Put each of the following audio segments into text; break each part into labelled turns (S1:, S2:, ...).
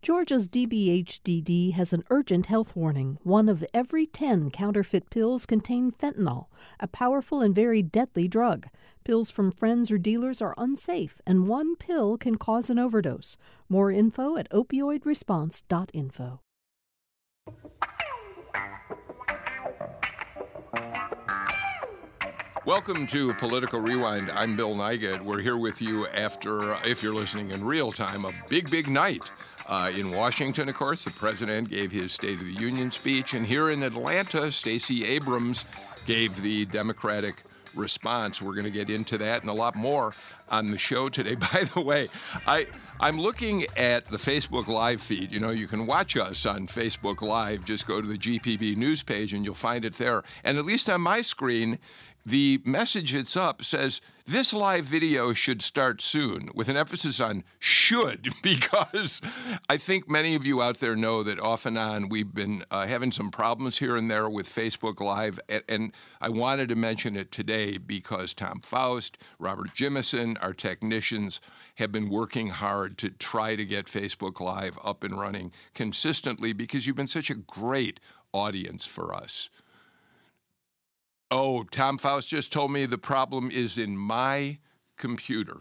S1: Georgia's DBHDD has an urgent health warning. One of every 10 counterfeit pills contain fentanyl, a powerful and very deadly drug. Pills from friends or dealers are unsafe, and one pill can cause an overdose. More info at opioidresponse.info.
S2: Welcome to Political Rewind. I'm Bill Nigut. We're here with you after, if you're listening in real time, a big, big night. Uh, in Washington, of course, the president gave his State of the Union speech. And here in Atlanta, Stacey Abrams gave the Democratic response. We're going to get into that and a lot more on the show today. By the way, I I'm looking at the Facebook Live feed. You know, you can watch us on Facebook Live. Just go to the GPB news page and you'll find it there. And at least on my screen, the message that's up says this live video should start soon, with an emphasis on should, because I think many of you out there know that off and on we've been uh, having some problems here and there with Facebook Live. And, and I wanted to mention it today because Tom Faust, Robert Jimison, our technicians, have been working hard to try to get Facebook Live up and running consistently because you've been such a great audience for us. Oh, Tom Faust just told me the problem is in my computer.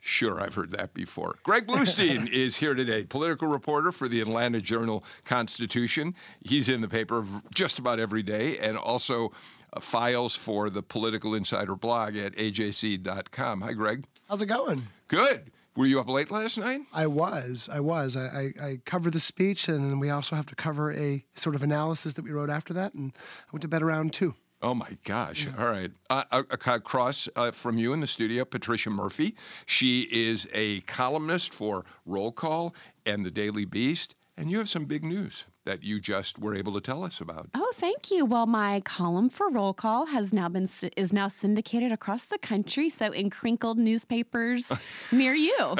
S2: Sure, I've heard that before. Greg Bluestein is here today, political reporter for the Atlanta Journal Constitution. He's in the paper just about every day and also uh, files for the Political Insider blog at ajc.com. Hi, Greg.
S3: How's it going?
S2: Good. Were you up late last night?
S3: I was. I was. I, I, I, covered the speech, and then we also have to cover a sort of analysis that we wrote after that, and I went to bed around two.
S2: Oh my gosh! All right, uh, across uh, from you in the studio, Patricia Murphy. She is a columnist for Roll Call and the Daily Beast, and you have some big news that you just were able to tell us about.
S4: Oh, thank you. Well, my column for Roll Call has now been is now syndicated across the country, so in crinkled newspapers near you.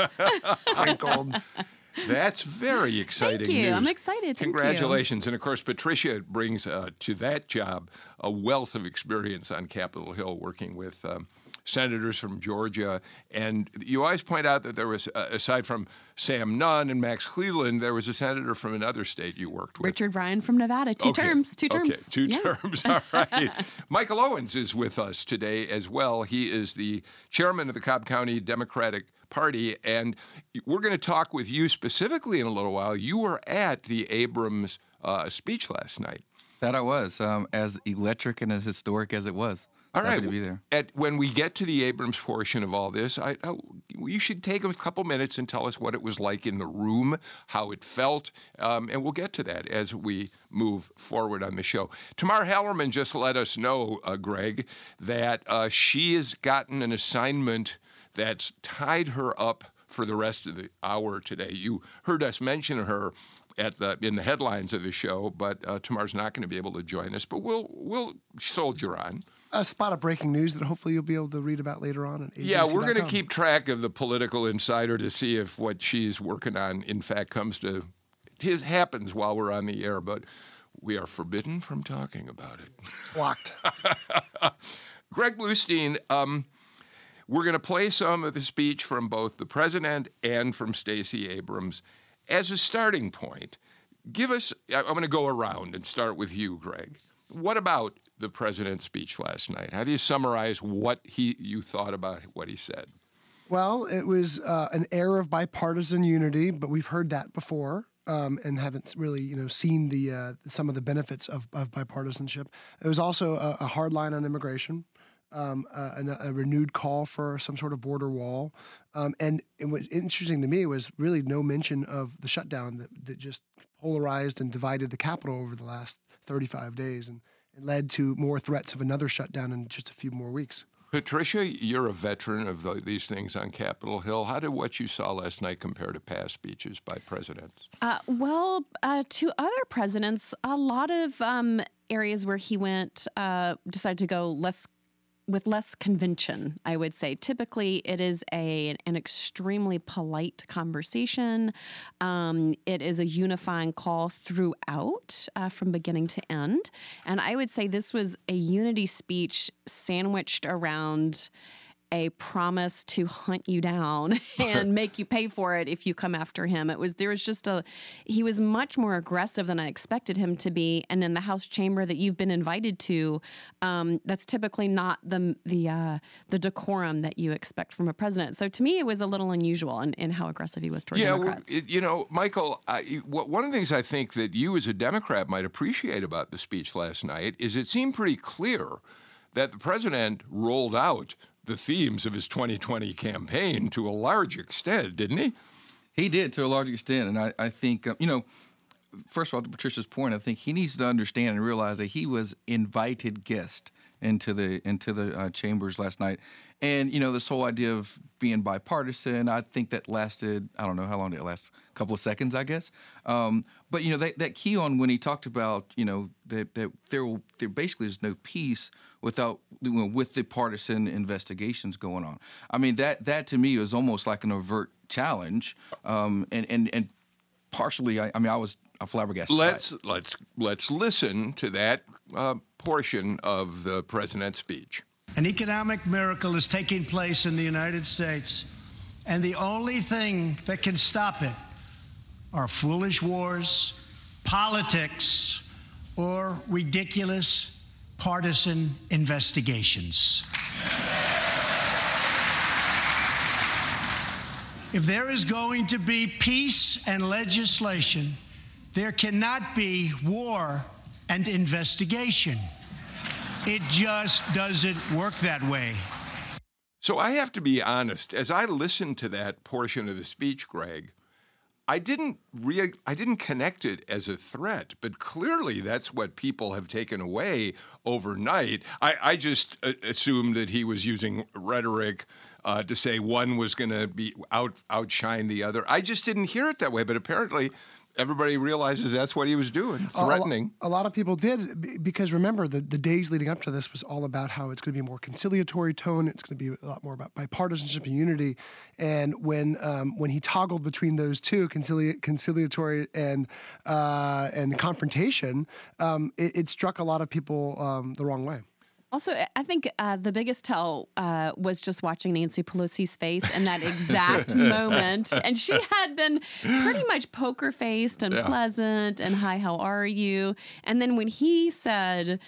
S3: crinkled.
S2: That's very exciting.
S4: Thank you.
S2: News.
S4: I'm excited.
S2: Congratulations. And of course, Patricia brings uh, to that job a wealth of experience on Capitol Hill working with. Um, senators from Georgia. And you always point out that there was, uh, aside from Sam Nunn and Max Cleland, there was a senator from another state you worked with.
S4: Richard Bryan from Nevada. Two
S2: okay.
S4: terms. Two terms.
S2: Okay, two yeah. terms. All right. Michael Owens is with us today as well. He is the chairman of the Cobb County Democratic Party. And we're going to talk with you specifically in a little while. You were at the Abrams uh, speech last night.
S5: That I was, um, as electric and as historic as it was.
S2: All right.
S5: to be there.
S2: At, when we get to the Abrams portion of all this, I, I, you should take a couple minutes and tell us what it was like in the room, how it felt, um, and we'll get to that as we move forward on the show. Tamar Hallerman just let us know, uh, Greg, that uh, she has gotten an assignment that's tied her up for the rest of the hour today. You heard us mention her at the in the headlines of the show, but uh, Tamar's not going to be able to join us. But we'll we'll soldier on.
S3: A spot of breaking news that hopefully you'll be able to read about later on.
S2: yeah, we're going to keep track of the political insider to see if what she's working on, in fact, comes to his happens while we're on the air. But we are forbidden from talking about it.
S3: Blocked.
S2: Greg Bluestein. Um, we're going to play some of the speech from both the president and from Stacey Abrams as a starting point. Give us, I'm going to go around and start with you, Greg. What about the president's speech last night? How do you summarize what he you thought about what he said?
S3: Well, it was uh, an air of bipartisan unity, but we've heard that before. Um, and haven't really, you know, seen the uh, some of the benefits of, of bipartisanship. It was also a, a hard line on immigration um, a, a, renewed call for some sort of border wall. Um, and it was interesting to me was really no mention of the shutdown that, that just polarized and divided the Capitol over the last 35 days and, and led to more threats of another shutdown in just a few more weeks.
S2: Patricia, you're a veteran of the, these things on Capitol Hill. How did what you saw last night compare to past speeches by presidents?
S4: Uh, well, uh, to other presidents, a lot of um, areas where he went uh, decided to go less with less convention, I would say. Typically, it is a an extremely polite conversation. Um, it is a unifying call throughout, uh, from beginning to end. And I would say this was a unity speech sandwiched around a promise to hunt you down and make you pay for it if you come after him. It was there was just a he was much more aggressive than I expected him to be. And in the House chamber that you've been invited to, um, that's typically not the the uh, the decorum that you expect from a president. So to me, it was a little unusual in, in how aggressive he was toward
S2: yeah,
S4: Democrats.
S2: Well, you know, Michael, I, one of the things I think that you as a Democrat might appreciate about the speech last night is it seemed pretty clear that the president rolled out the themes of his 2020 campaign to a large extent, didn't he?
S5: He did to a large extent, and I, I think uh, you know. First of all, to Patricia's point, I think he needs to understand and realize that he was invited guest into the into the uh, chambers last night, and you know this whole idea of being bipartisan. I think that lasted. I don't know how long did it last? A couple of seconds, I guess. Um, but you know that, that key on when he talked about you know that that there will there basically is no peace without you know, with the partisan investigations going on. I mean that that to me was almost like an overt challenge, um, and and and partially, I, I mean I was a flabbergasted.
S2: Let's let's let's listen to that uh, portion of the president's speech.
S6: An economic miracle is taking place in the United States, and the only thing that can stop it are foolish wars, politics, or ridiculous partisan investigations. If there is going to be peace and legislation, there cannot be war and investigation. It just doesn't work that way.
S2: So I have to be honest. As I listened to that portion of the speech, Greg, I didn't re- I didn't connect it as a threat, but clearly that's what people have taken away overnight. I, I just uh, assumed that he was using rhetoric uh, to say one was going to be out outshine the other. I just didn't hear it that way, but apparently everybody realizes that's what he was doing, threatening.
S3: A, lot of people did because remember the, the days leading up to this was all about how it's going to be a more conciliatory tone. It's going to be a lot more about bipartisanship and unity. And when um, when he toggled between those two, concili- conciliatory and uh, and confrontation, um, it, it, struck a lot of people um, the wrong way.
S4: Also, I think uh, the biggest tell uh, was just watching Nancy Pelosi's face in that exact moment. And she had been pretty much poker faced and yeah. pleasant and, hi, how are you? And then when he said,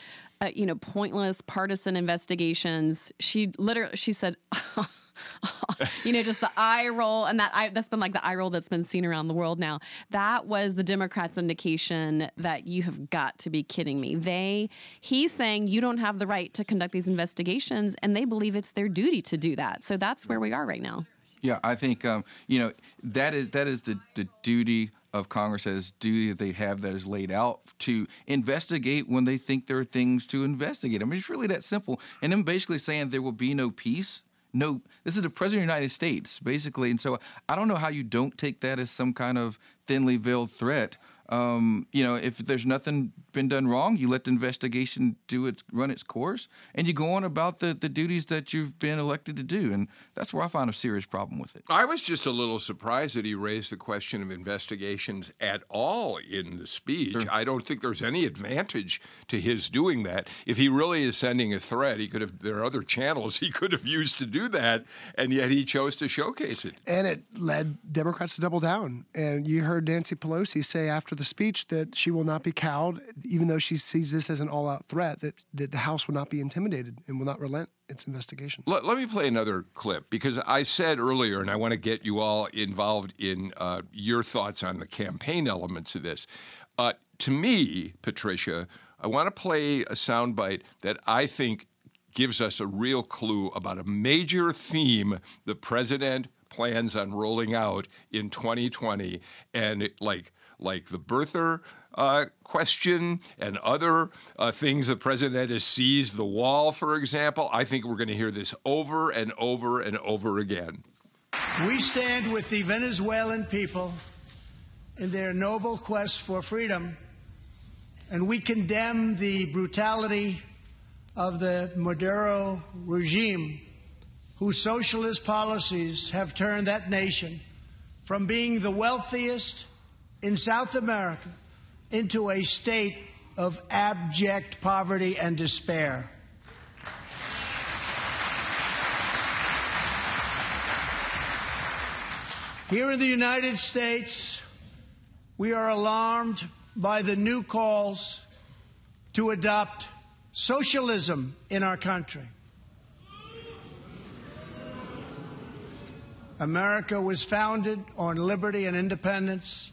S4: uh, you know, pointless partisan investigations, she literally, she said, you know, just the eye roll, and that eye, that's been like the eye roll that's been seen around the world now. That was the Democrats' indication that you have got to be kidding me. They, he's saying you don't have the right to conduct these investigations, and they believe it's their duty to do that. So that's where we are right now.
S5: Yeah, I think um, you know that is that is the the duty of Congress as duty that they have that is laid out to investigate when they think there are things to investigate. I mean, it's really that simple. And then basically saying there will be no peace no, this is the president of the United States, basically. And so I don't know how you don't take that as some kind of thinly veiled threat um, you know, if there's nothing been done wrong, you let the investigation do its run its course, and you go on about the, the duties that you've been elected to do. And that's where I find a serious problem with it.
S2: I was just a little surprised that he raised the question of investigations at all in the speech. Sure. I don't think there's any advantage to his doing that. If he really is sending a threat, he could have. There are other channels he could have used to do that, and yet he chose to showcase it.
S3: And it led Democrats to double down. And you heard Nancy Pelosi say after the speech that she will not be cowed, even though she sees this as an all out threat, that, that the House will not be intimidated and will not relent its investigation.
S2: Let, let me play another clip because I said earlier, and I want to get you all involved in uh, your thoughts on the campaign elements of this. Uh, to me, Patricia, I want to play a soundbite that I think gives us a real clue about a major theme the president plans on rolling out in 2020 and like like the birther uh, question and other uh, things the president has seized the wall, for example. I think we're going to hear this over and over and over again.
S6: We stand with the Venezuelan people in their noble quest for freedom, and we condemn the brutality of the Maduro regime, whose socialist policies have turned that nation from being the wealthiest in South America into a state of abject poverty and despair. Here in the United States, we are alarmed by the new calls to adopt socialism in our country. America was founded on liberty and independence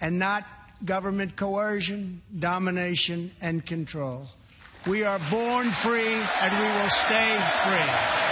S6: and not government coercion, domination, and control. We are born free and we will stay free.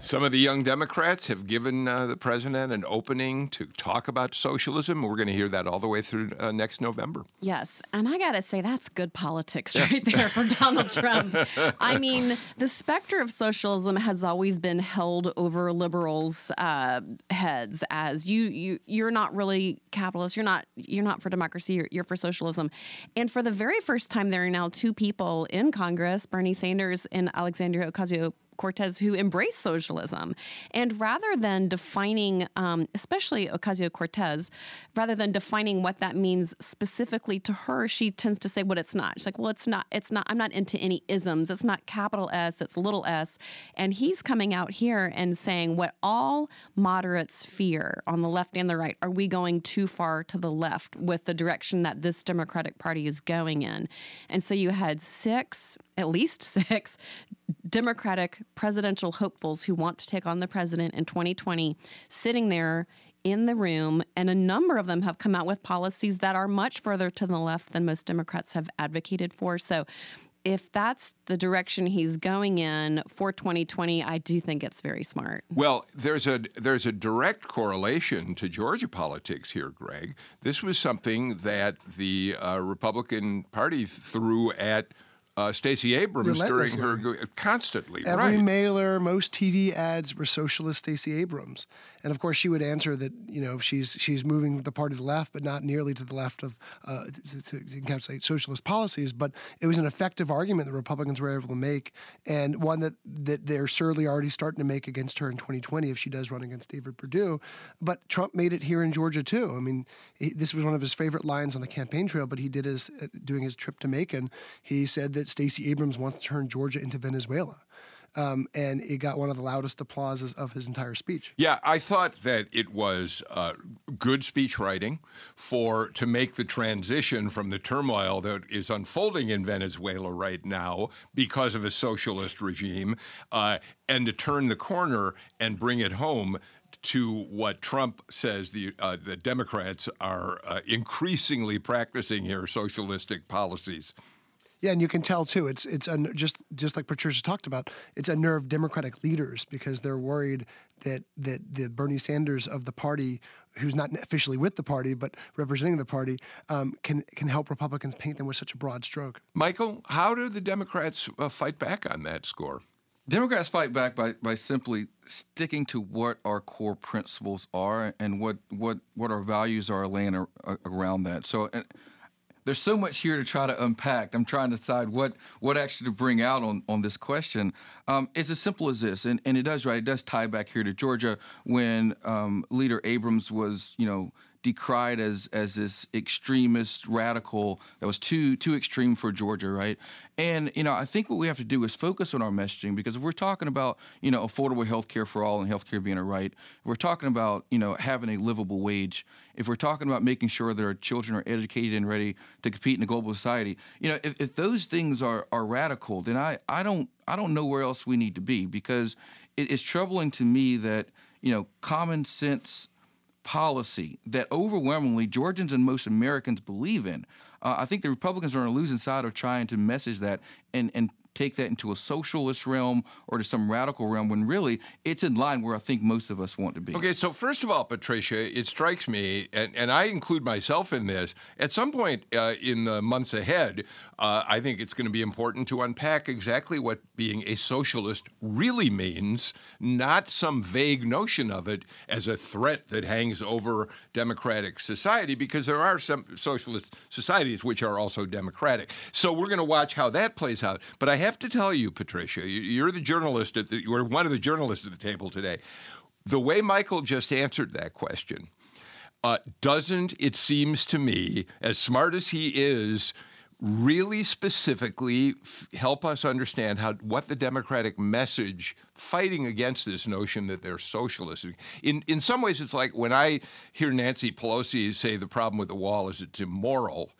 S2: Some of the young Democrats have given uh, the president an opening to talk about socialism. We're going to hear that all the way through uh, next November.
S4: Yes. And I got to say, that's good politics right there for Donald Trump. I mean, the specter of socialism has always been held over liberals' uh, heads as you, you, you're not really capitalist. You're not, you're not for democracy. You're, you're for socialism. And for the very first time, there are now two people in Congress, Bernie Sanders and Alexandria Ocasio Cortez who embrace socialism. And rather than defining, um, especially Ocasio Cortez, rather than defining what that means specifically to her, she tends to say what it's not. She's like, well, it's not, it's not, I'm not into any isms. It's not capital S, it's little s. And he's coming out here and saying what all moderates fear on the left and the right are we going too far to the left with the direction that this Democratic Party is going in? And so you had six, at least six, Democratic presidential hopefuls who want to take on the president in 2020 sitting there in the room, and a number of them have come out with policies that are much further to the left than most Democrats have advocated for. So, if that's the direction he's going in for 2020, I do think it's very smart.
S2: Well, there's a there's a direct correlation to Georgia politics here, Greg. This was something that the uh, Republican Party threw at uh, Stacey Abrams during her constantly.
S3: Every
S2: right.
S3: mailer, most TV ads were socialist Stacey Abrams, and of course she would answer that you know she's she's moving the party to the left, but not nearly to the left of uh, to, to encapsulate socialist policies. But it was an effective argument the Republicans were able to make, and one that that they're certainly already starting to make against her in 2020 if she does run against David Perdue. But Trump made it here in Georgia too. I mean, he, this was one of his favorite lines on the campaign trail. But he did his uh, doing his trip to Macon. He said that Stacey Abrams wants to turn Georgia into Venezuela. Um, and it got one of the loudest applauses of his entire speech.
S2: Yeah, I thought that it was uh, good speech writing for to make the transition from the turmoil that is unfolding in Venezuela right now because of a socialist regime, uh, and to turn the corner and bring it home to what Trump says the uh, the Democrats are uh, increasingly practicing here socialistic policies.
S3: Yeah, and you can tell too. It's it's a, just just like Patricia talked about. It's unnerved Democratic leaders because they're worried that that the Bernie Sanders of the party, who's not officially with the party but representing the party, um, can can help Republicans paint them with such a broad stroke.
S2: Michael, how do the Democrats uh, fight back on that score?
S5: Democrats fight back by, by simply sticking to what our core principles are and what what, what our values are laying ar- around that. So. And, there's so much here to try to unpack. I'm trying to decide what what actually to bring out on on this question. Um, it's as simple as this, and, and it does right. It does tie back here to Georgia when um, Leader Abrams was, you know, decried as as this extremist radical that was too too extreme for Georgia, right? And you know, I think what we have to do is focus on our messaging because if we're talking about you know affordable health care for all and health care being a right, if we're talking about you know having a livable wage, if we're talking about making sure that our children are educated and ready to compete in a global society, you know, if, if those things are are radical, then I I don't I don't know where else we need to be because it, it's troubling to me that you know common sense policy that overwhelmingly Georgians and most Americans believe in. Uh, I think the Republicans are on a losing side of trying to message that and, and take that into a socialist realm or to some radical realm when really it's in line where I think most of us want to be.
S2: Okay, so first of all, Patricia, it strikes me, and, and I include myself in this, at some point uh, in the months ahead, uh, I think it's going to be important to unpack exactly what being a socialist really means, not some vague notion of it as a threat that hangs over democratic society, because there are some socialist societies which are also democratic. So we're going to watch how that plays out. But I have to tell you, Patricia, you're the journalist at the, you're one of the journalists at the table today. The way Michael just answered that question, uh, doesn't it seems to me, as smart as he is, really specifically f- help us understand how what the democratic message fighting against this notion that they're socialists in in some ways it's like when i hear nancy pelosi say the problem with the wall is it's immoral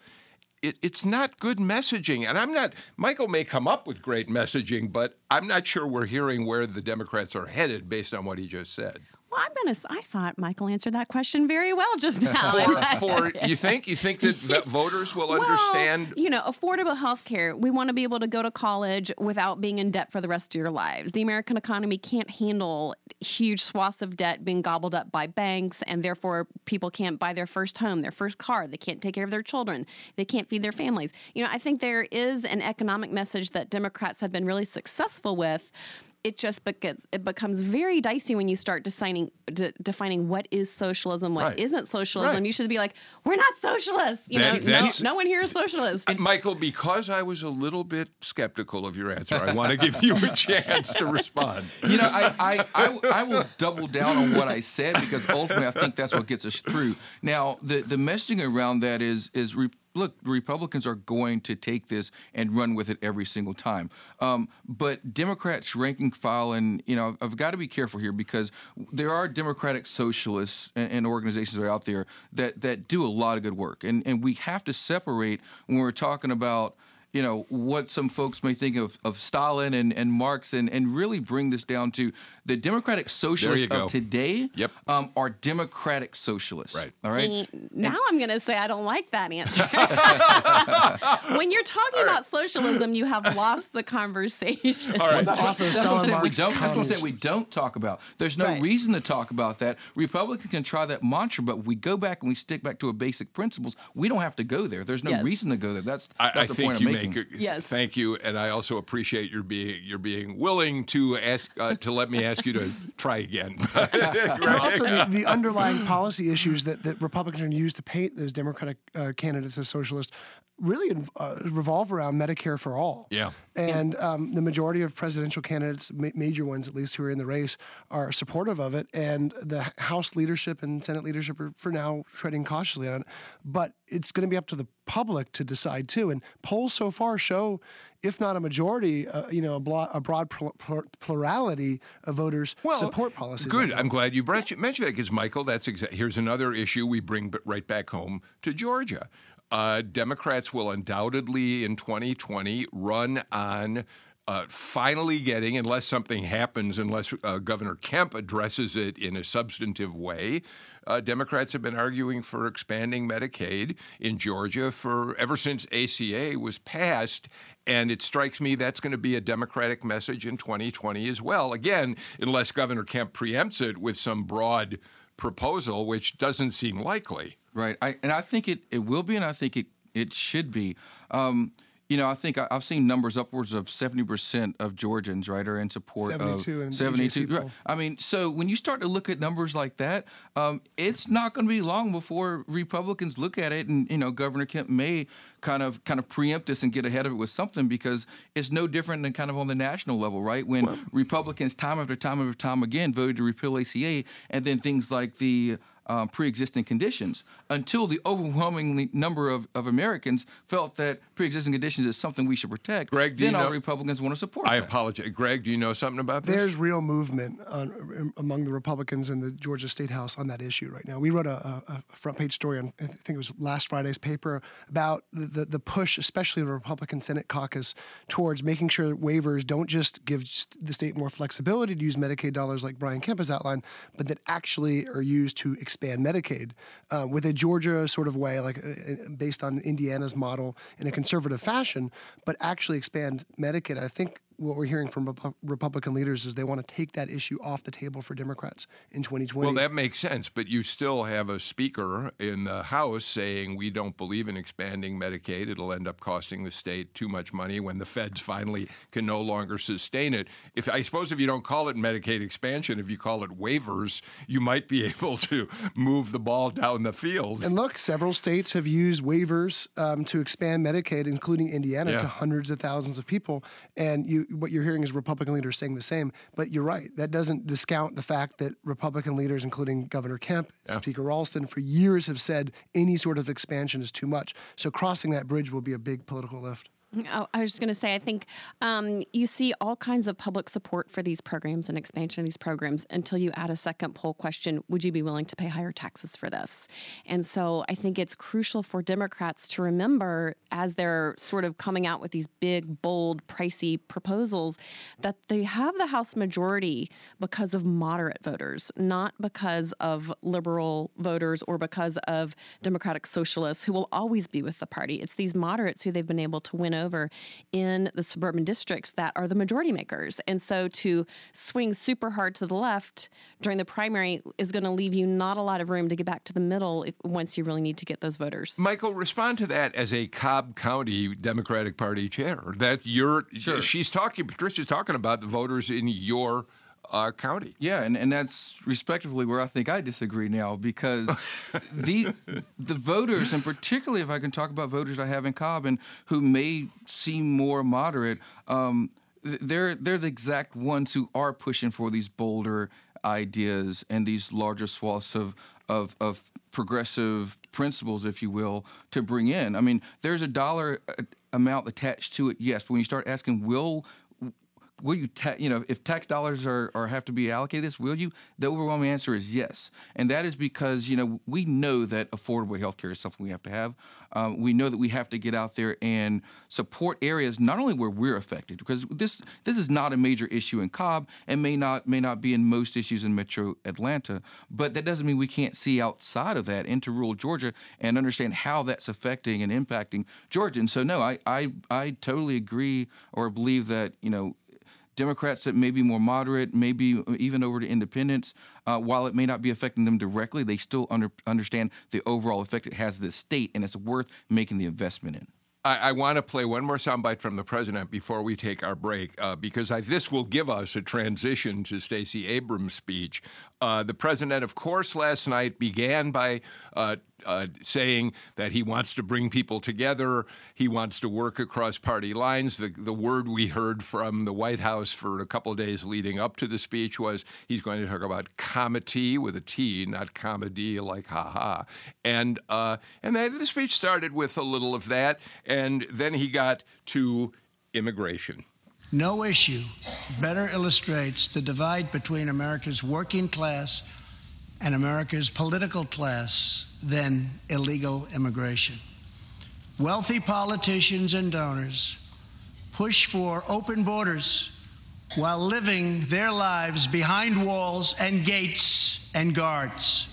S2: it, it's not good messaging. And i'm not michael may come up with great messaging but i'm not sure we're hearing where the democrats are headed based on what he just said
S4: well, I'm gonna. I thought Michael answered that question very well just now.
S2: for, for you think you think that, that voters will
S4: well,
S2: understand?
S4: You know, affordable health care. We want to be able to go to college without being in debt for the rest of your lives. The American economy can't handle huge swaths of debt being gobbled up by banks, and therefore people can't buy their first home, their first car. They can't take care of their children. They can't feed their families. You know, I think there is an economic message that Democrats have been really successful with it just beca- it becomes very dicey when you start defining de- defining what is socialism, what
S2: Right.
S4: not socialism.
S2: Right.
S4: You should be like, we're not socialists. You
S2: That-
S4: know, no, no one here is socialist.
S2: And Michael, because I was a little bit skeptical of your answer, I want to give you a chance to respond.
S5: You know, I I will double down on what I said because ultimately I think that's what gets us through. Now, the, the messaging around that is is re- look, Republicans are going to take this and run with it every single time. Um, but Democrats, ranking file, and you know, I've got to be careful here because there are Democratic socialists and, and organizations that are out there that that do a lot of good work, and and we have to separate when we're talking about you know what some folks may think of, of Stalin and, and Marx and, and really bring this down to the democratic socialists
S2: go.
S5: of today
S2: Yep.
S5: um, are democratic socialists.
S2: Right.
S5: All right.
S4: Now I'm going to say I don't like that answer. when you're talking about socialism, you have lost the conversation.
S2: All right.
S3: Also,
S5: That's what
S3: Stalin
S5: saying we don't. That's what I'm we don't talk about. There's no
S4: Right.
S5: reason to talk about that. Republicans can try that mantra, but we go back and we stick back to a basic principles. We don't have to go there. There's no
S4: Yes.
S5: reason to go there. That's
S2: I,
S5: that's
S2: I
S5: the
S2: think
S5: point
S2: you
S5: I'm making.
S2: Make.
S4: Yes.
S2: Thank you, and I also appreciate your being your being willing to ask uh, to let me ask you to try again.
S3: And also the, the underlying policy issues that, that Republicans are going to use to paint those Democratic uh, candidates as socialist really uh, revolve around Medicare for all.
S2: Yeah.
S3: And um, the majority of presidential candidates, ma- major ones at least, who are in the race, are supportive of it. And the House leadership and Senate leadership are, for now, treading cautiously on it. But it's going to be up to the public to decide too. And polls so far show, if not a majority, uh, you know, a, blo- a broad pl- pl- plurality of voters support policies.
S2: Good.
S3: like.
S2: I'm glad you brought- mentioned that because Michael, that's exa- here's another issue we bring b- right back home to Georgia. Uh, Democrats will undoubtedly in 2020 run on. Uh, finally getting, unless something happens, unless uh, Governor Kemp addresses it in a substantive way, uh, Democrats have been arguing for expanding Medicaid in Georgia for ever since ACA was passed. And it strikes me that's going to be a Democratic message in 2020 as well. Again, unless Governor Kemp preempts it with some broad proposal, which doesn't seem likely.
S5: Right. I, and I think it, it will be, and I think it, it should be. Um, you know, I think I, I've seen numbers upwards of 70% of Georgians, right, are in support
S3: 72
S5: of
S3: in the
S5: 72.
S3: AJC
S5: right. I mean, so when you start to look at numbers like that, um, it's not going to be long before Republicans look at it, and you know, Governor Kemp may kind of kind of preempt this and get ahead of it with something because it's no different than kind of on the national level, right? When Republicans time after time after time again voted to repeal ACA, and then things like the um, pre-existing conditions until the overwhelming number of, of Americans felt that pre-existing conditions is something we should protect.
S2: Greg, do
S5: then
S2: you
S5: all
S2: know-
S5: Republicans want to support.
S2: I
S5: that.
S2: apologize. Greg, do you know something about this?
S3: There's real movement on, among the Republicans in the Georgia State House on that issue right now. We wrote a, a, a front page story on, I think it was last Friday's paper, about the, the, the push, especially in the Republican Senate caucus, towards making sure that waivers don't just give the state more flexibility to use Medicaid dollars like Brian Kemp has outlined, but that actually are used to expand Medicaid uh, with a Georgia sort of way, like uh, based on Indiana's model in a conservative fashion, but actually expand Medicaid. I think what we're hearing from Repu- Republican leaders is they want to take that issue off the table for Democrats in 2020.
S2: Well, that makes sense, but you still have a speaker in the House saying we don't believe in expanding Medicaid. It'll end up costing the state too much money when the feds finally can no longer sustain it. If I suppose if you don't call it Medicaid expansion, if you call it waivers, you might be able to move the ball down the field.
S3: and look, several states have used waivers um, to expand Medicaid, including Indiana,
S2: Yeah.
S3: to hundreds of thousands of people. And you what you're hearing is Republican leaders saying the same. But you're right. That doesn't discount the fact that Republican leaders, including Governor Kemp, yeah. Speaker Ralston, for years have said any sort of expansion is too much. So crossing that bridge will be a big political lift.
S4: Oh, I was just going to say, I think um, you see all kinds of public support for these programs and expansion of these programs until you add a second poll question Would you be willing to pay higher taxes for this? And so I think it's crucial for Democrats to remember as they're sort of coming out with these big, bold, pricey proposals that they have the House majority because of moderate voters, not because of liberal voters or because of Democratic socialists who will always be with the party. It's these moderates who they've been able to win over in the suburban districts that are the majority makers. And so to swing super hard to the left during the primary is going to leave you not a lot of room to get back to the middle if, once you really need to get those voters.
S2: Michael, respond to that as a Cobb County Democratic Party chair. That you're sure. she's talking Patricia's talking about the voters in your uh, county.
S5: Yeah, and, and that's respectively where I think I disagree now because the the voters, and particularly if I can talk about voters I have in Cobb and who may seem more moderate, um, they're they're the exact ones who are pushing for these bolder ideas and these larger swaths of of, of progressive principles, if you will, to bring in. I mean, there's a dollar uh, amount attached to it, yes, but when you start asking, will will you ta- you know if tax dollars are, are have to be allocated this will you? The overwhelming answer is yes. And that is because you know we know that affordable health care is something we have to have. Um, we know that we have to get out there and support areas not only where we're affected because this this is not a major issue in Cobb and may not may not be in most issues in Metro Atlanta but that doesn't mean we can't see outside of that into rural Georgia and understand how that's affecting and impacting Georgia. And so no I I, I totally agree or believe that you know Democrats that may be more moderate, maybe even over to independents, uh, while it may not be affecting them directly, they still under, understand the overall effect it has the state, and it's worth making the investment in.
S2: I, I want to play one more soundbite from the president before we take our break, uh, because I, this will give us a transition to Stacey Abrams' speech. Uh, the president, of course, last night began by uh, uh, saying that he wants to bring people together. He wants to work across party lines. The, the word we heard from the White House for a couple of days leading up to the speech was he's going to talk about comity with a T, not comedy like ha ha. And, uh, and that, the speech started with a little of that. And then he got to immigration.
S6: No issue better illustrates the divide between America's working class and America's political class than illegal immigration. Wealthy politicians and donors push for open borders while living their lives behind walls and gates and guards.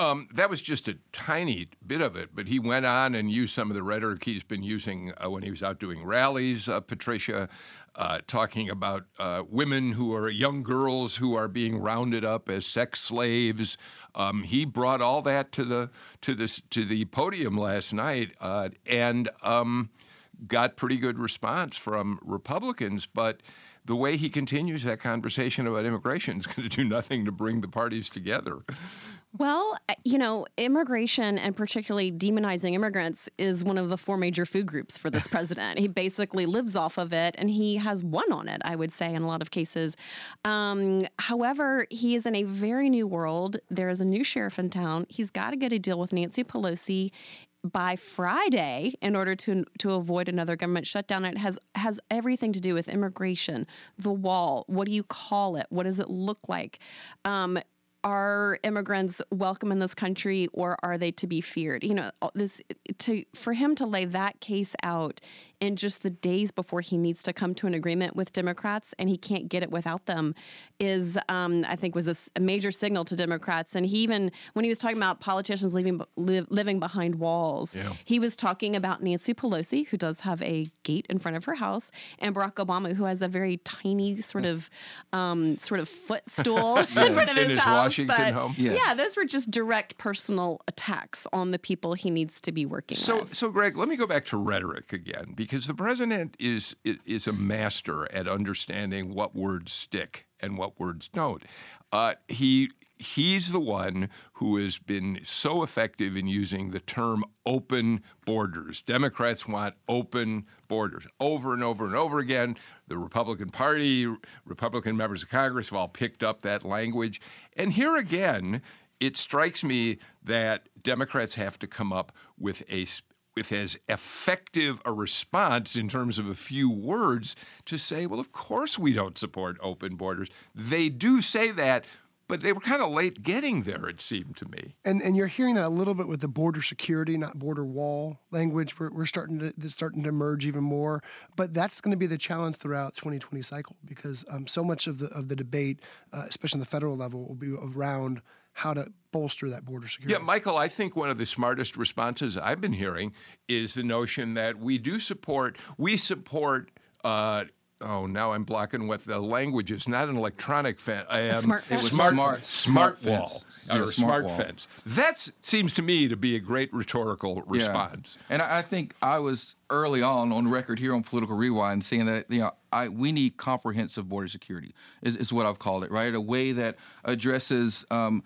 S2: Um, that was just a tiny bit of it, but he went on and used some of the rhetoric he's been using uh, when he was out doing rallies, uh, Patricia, uh, talking about uh, women who are young girls who are being rounded up as sex slaves. Um, he brought all that to the to this to the podium last night uh, and um, got pretty good response from Republicans, but the way he continues that conversation about immigration is going to do nothing to bring the parties together.
S4: Well, uh, you know, immigration and particularly demonizing immigrants is one of the four major food groups for this president. he basically lives off of it and he has won on it, I would say, in a lot of cases. Um, however, he is in a very new world. There is a new sheriff in town. He's got to get a deal with Nancy Pelosi by Friday in order to to avoid another government shutdown. It has has everything to do with immigration, the wall. What do you call it? What does it look like? Um, are immigrants welcome in this country or are they to be feared you know this to for him to lay that case out in just the days before he needs to come to an agreement with Democrats and he can't get it without them is, um, I think, was a, a, major signal to Democrats. And he even, when he was talking about politicians leaving, li- living behind walls, yeah. he was talking about Nancy Pelosi, who does have a gate in front of her house, and Barack Obama, who has a very tiny sort of um, sort of footstool in front of his,
S2: his
S4: house.
S2: Washington
S4: but
S2: home.
S4: Yes. Yeah, those were just direct personal attacks on the people he needs to be working
S2: so,
S4: with.
S2: So, Greg, let me go back to rhetoric again, because the president is is a master at understanding what words stick and what words don't. Uh, he he's the one who has been so effective in using the term open borders. Democrats want open borders over and over and over again. The Republican Party, Republican members of Congress have all picked up that language. And here again, it strikes me that Democrats have to come up with a with as effective a response in terms of a few words to say, well, of course we don't support open borders. They do say that, but they were kind of late getting there, it seemed to me.
S3: And and you're hearing that a little bit with the border security, not border wall language. We're, we're starting to starting to emerge even more. But that's going to be the challenge throughout 2020 cycle because um, so much of the of the debate, uh, especially on the federal level, will be around how to bolster that border security.
S2: Yeah, Michael, I think one of the smartest responses I've been hearing is the notion that we do support we support. Uh, oh, now I'm blocking what the language is. Not an electronic fence. Um,
S4: smart fence.
S2: It was smart,
S5: Smart-
S2: smart,
S5: smart
S2: wall
S5: fence.
S2: or a
S5: smart
S2: smart
S5: wall.
S2: fence. That seems to me to be a great rhetorical response.
S5: Yeah. And I I think I was early on on record here on Political Rewind saying that you know I we need comprehensive border security is, is what I've called it, right? A way that addresses um,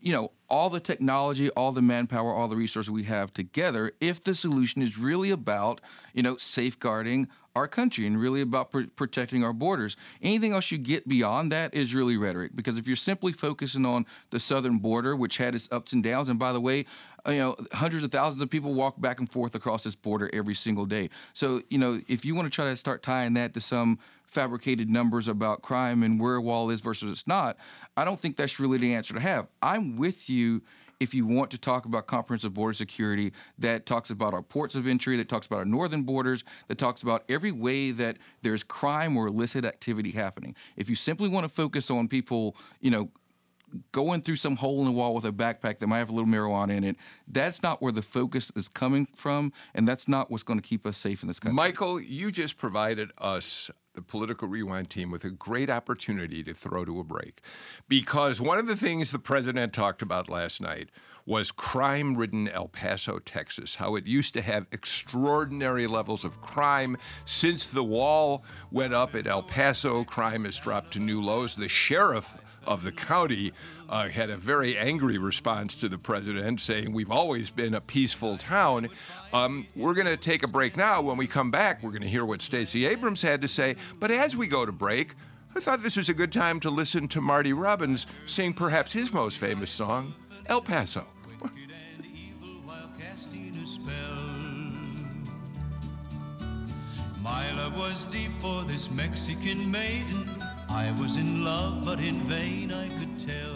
S5: you know all the technology, all the manpower, all the resources we have together. If the solution is really about you know safeguarding our country and really about pr- protecting our borders. Anything else you get beyond that is really rhetoric. Because if you're simply focusing on the southern border, which had its ups and downs, and by the way, uh, you know, hundreds of thousands of people walk back and forth across this border every single day. So, you know, if you want to try to start tying that to some fabricated numbers about crime and where a wall is versus it's not, I don't think that's really the answer to have. I'm with you if you want to talk about comprehensive border security that talks about our ports of entry, that talks about our northern borders, that talks about every way that there's crime or illicit activity happening. If you simply want to focus on people, you know, going through some hole in the wall with a backpack that might have a little marijuana in it, that's not where the focus is coming from, and that's not what's going to keep us safe in this country.
S2: Michael, you just provided us, the Political Rewind team, with a great opportunity to throw to a break. Because one of the things the president talked about last night was crime ridden El Paso, Texas, how it used to have extraordinary levels of crime. Since the wall went up at El Paso, crime has dropped to new lows. The sheriff of the county uh, had a very angry response to the president, saying, We've always been a peaceful town. Um, we're going to take a break now. When we come back, we're going to hear what Stacey Abrams had to say. But as we go to break, I thought this was a good time to listen to Marty Robbins sing perhaps his most famous song, El Paso.
S7: My love was deep for this Mexican maiden. I was in love, but in vain I could tell.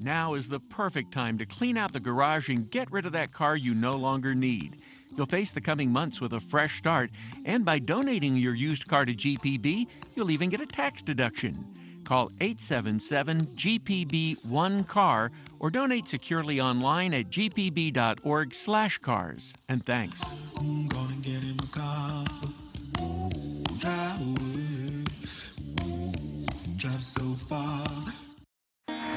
S8: Now is the perfect time to clean out the garage and get rid of that car you no longer need. You'll face the coming months with a fresh start, and by donating your used car to GPB, you'll even get a tax deduction. Call 877 GPB 1CAR or donate securely online at gpb.org/cars. And thanks.
S7: I'm gonna get in my car. Ooh, drive away. Ooh, drive so far.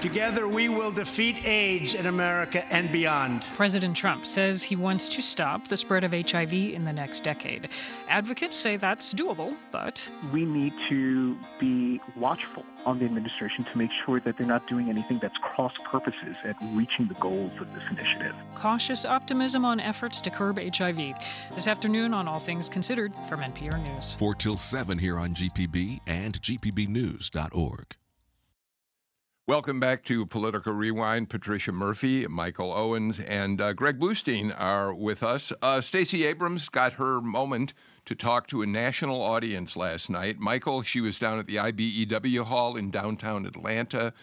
S6: Together, we will defeat AIDS in America and beyond.
S9: President Trump says he wants to stop the spread of HIV in the next decade. Advocates say that's doable, but
S10: we need to be watchful on the administration to make sure that they're not doing anything that's cross purposes at reaching the goals of this initiative.
S9: cautious optimism on efforts to curb HIV. This afternoon on All Things Considered from NPR News.
S11: 4 till 7 here on GPB and GPBnews.org.
S2: Welcome back to Political Rewind. Patricia Murphy, Michael Owens, and uh, Greg Bluestein are with us. Uh, Stacey Abrams got her moment to talk to a national audience last night. Michael, she was down at the IBEW Hall in downtown Atlanta.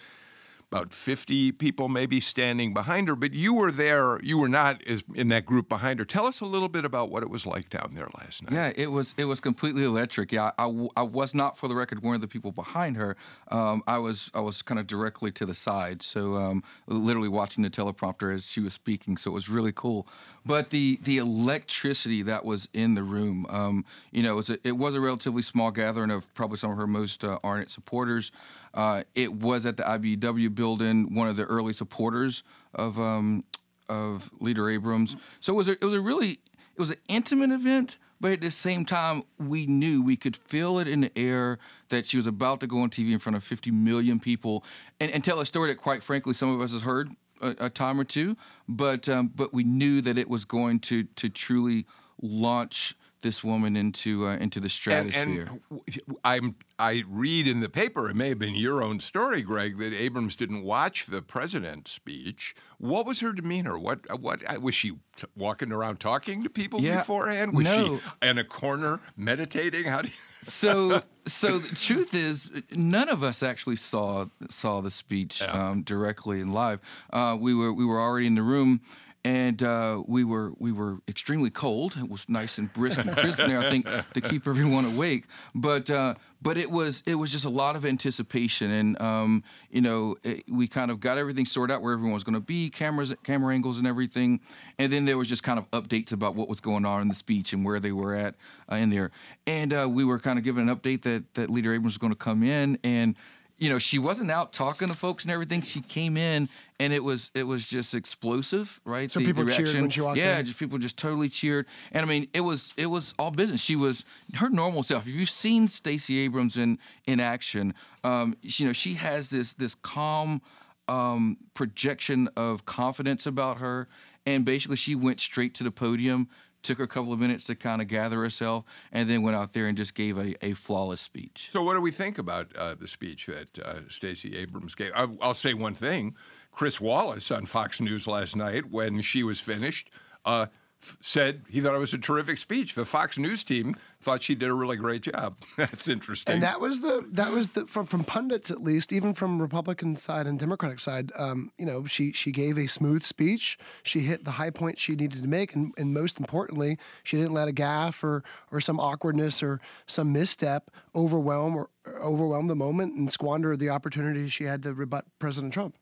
S2: About 50 people maybe standing behind her, but you were there. You were not as in that group behind her. Tell us a little bit about what it was like down there last night.
S5: Yeah, it was it was completely electric. Yeah, I I was not for the record one of the people behind her. Um, I was I was kind of directly to the side, so um, literally watching the teleprompter as she was speaking. So it was really cool. But the the electricity that was in the room, um, you know, it was, a, it was a relatively small gathering of probably some of her most uh, ardent supporters. Uh, it was at the IBEW building, one of the early supporters of um, of Leader Abrams. So it was a, it was a really it was an intimate event, but at the same time, we knew we could feel it in the air that she was about to go on TV in front of 50 million people and, and tell a story that, quite frankly, some of us has heard a, a time or two, but um, but we knew that it was going to to truly launch this woman into uh, into the stratosphere.
S2: And, and I'm I read in the paper, it may have been your own story, Greg, that Abrams didn't watch the president's speech. What was her demeanor? What what was she t- walking around talking to people
S5: Yeah,
S2: beforehand? Was
S5: no.
S2: she in a corner meditating? How do you
S5: so so the truth is none of us actually saw saw the speech um, directly and live uh, we were we were already in the room and uh, we were we were extremely cold. It was nice and brisk and crisp in there i think to keep everyone awake. But uh, but it was it was just a lot of anticipation. And um, you know it, we kind of got everything sorted out where everyone was going to be cameras camera angles and everything. And then there was just kind of updates about what was going on in the speech and where they were at uh, in there. And uh, we were kind of given an update that that leader abrams was going to come in and you know she wasn't out talking to folks and everything. She came in and it was it was just explosive right?
S3: So people cheered when she walked
S5: yeah
S3: in?
S5: just people just totally cheered. And i mean it was it was all business. She was her normal self. If you've seen stacey abrams in in action um she, you know she has this this calm um projection of confidence about her. And basically she went straight to the podium took her a couple of minutes to kind of gather herself and then went out there and just gave a, a flawless speech
S2: So, what do we think about uh, the speech that uh, Stacey Abrams gave? I, I'll say one thing: Chris Wallace on Fox News last night, when she was finished, uh, said he thought it was a terrific speech. The Fox News team thought she did a really great job. That's interesting.
S3: And that was the that was the from from pundits at least, even from Republican side and Democratic side. Um, you know, she she gave a smooth speech. She hit the high point she needed to make, and, and most importantly, she didn't let a gaffe or or some awkwardness or some misstep overwhelm or overwhelm the moment and squander the opportunity she had to rebut President Trump.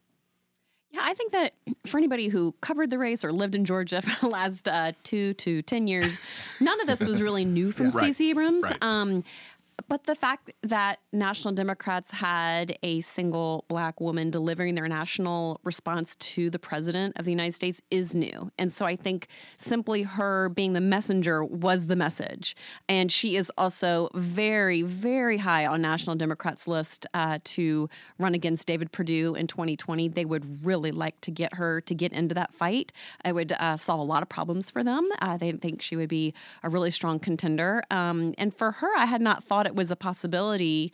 S4: Yeah, I think that for anybody who covered the race or lived in Georgia for the last uh, two to 10 years, none of this was really new from.
S12: Right,
S4: Stacey Abrams.
S12: right.
S4: Um, but the fact that National Democrats had a single black woman delivering their national response to the president of the United States is new. And so I think simply her being the messenger was the message. And she is also very, very high on National Democrats' list uh, to run against David Perdue in 2020. They would really like to get her to get into that fight. It would uh, solve a lot of problems for them. Uh, they think she would be a really strong contender. Um, and for her, I had not thought it was a possibility.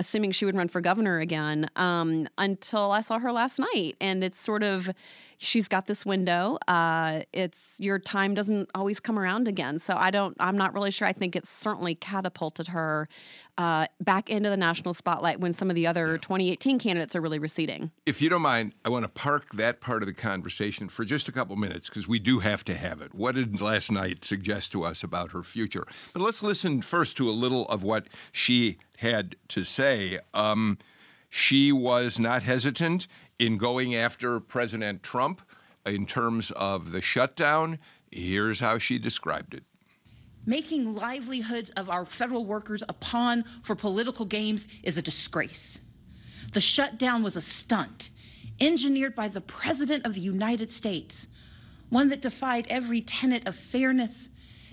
S4: Assuming she would run for governor again, um, until I saw her last night, and it's sort of she's got this window. Uh, it's your time doesn't always come around again, so I don't. I'm not really sure. I think it's certainly catapulted her uh, back into the national spotlight when some of the other 2018 candidates are really receding.
S2: If you don't mind, I want to park that part of the conversation for just a couple minutes because we do have to have it. What did last night suggest to us about her future? But let's listen first to a little of what she had to say. Um, she was not hesitant in going after President Trump in terms of the shutdown. Here's how she described it.
S12: Making livelihoods of our federal workers a pawn for political games is a disgrace. The shutdown was a stunt engineered by the President of the United States, one that defied every tenet of fairness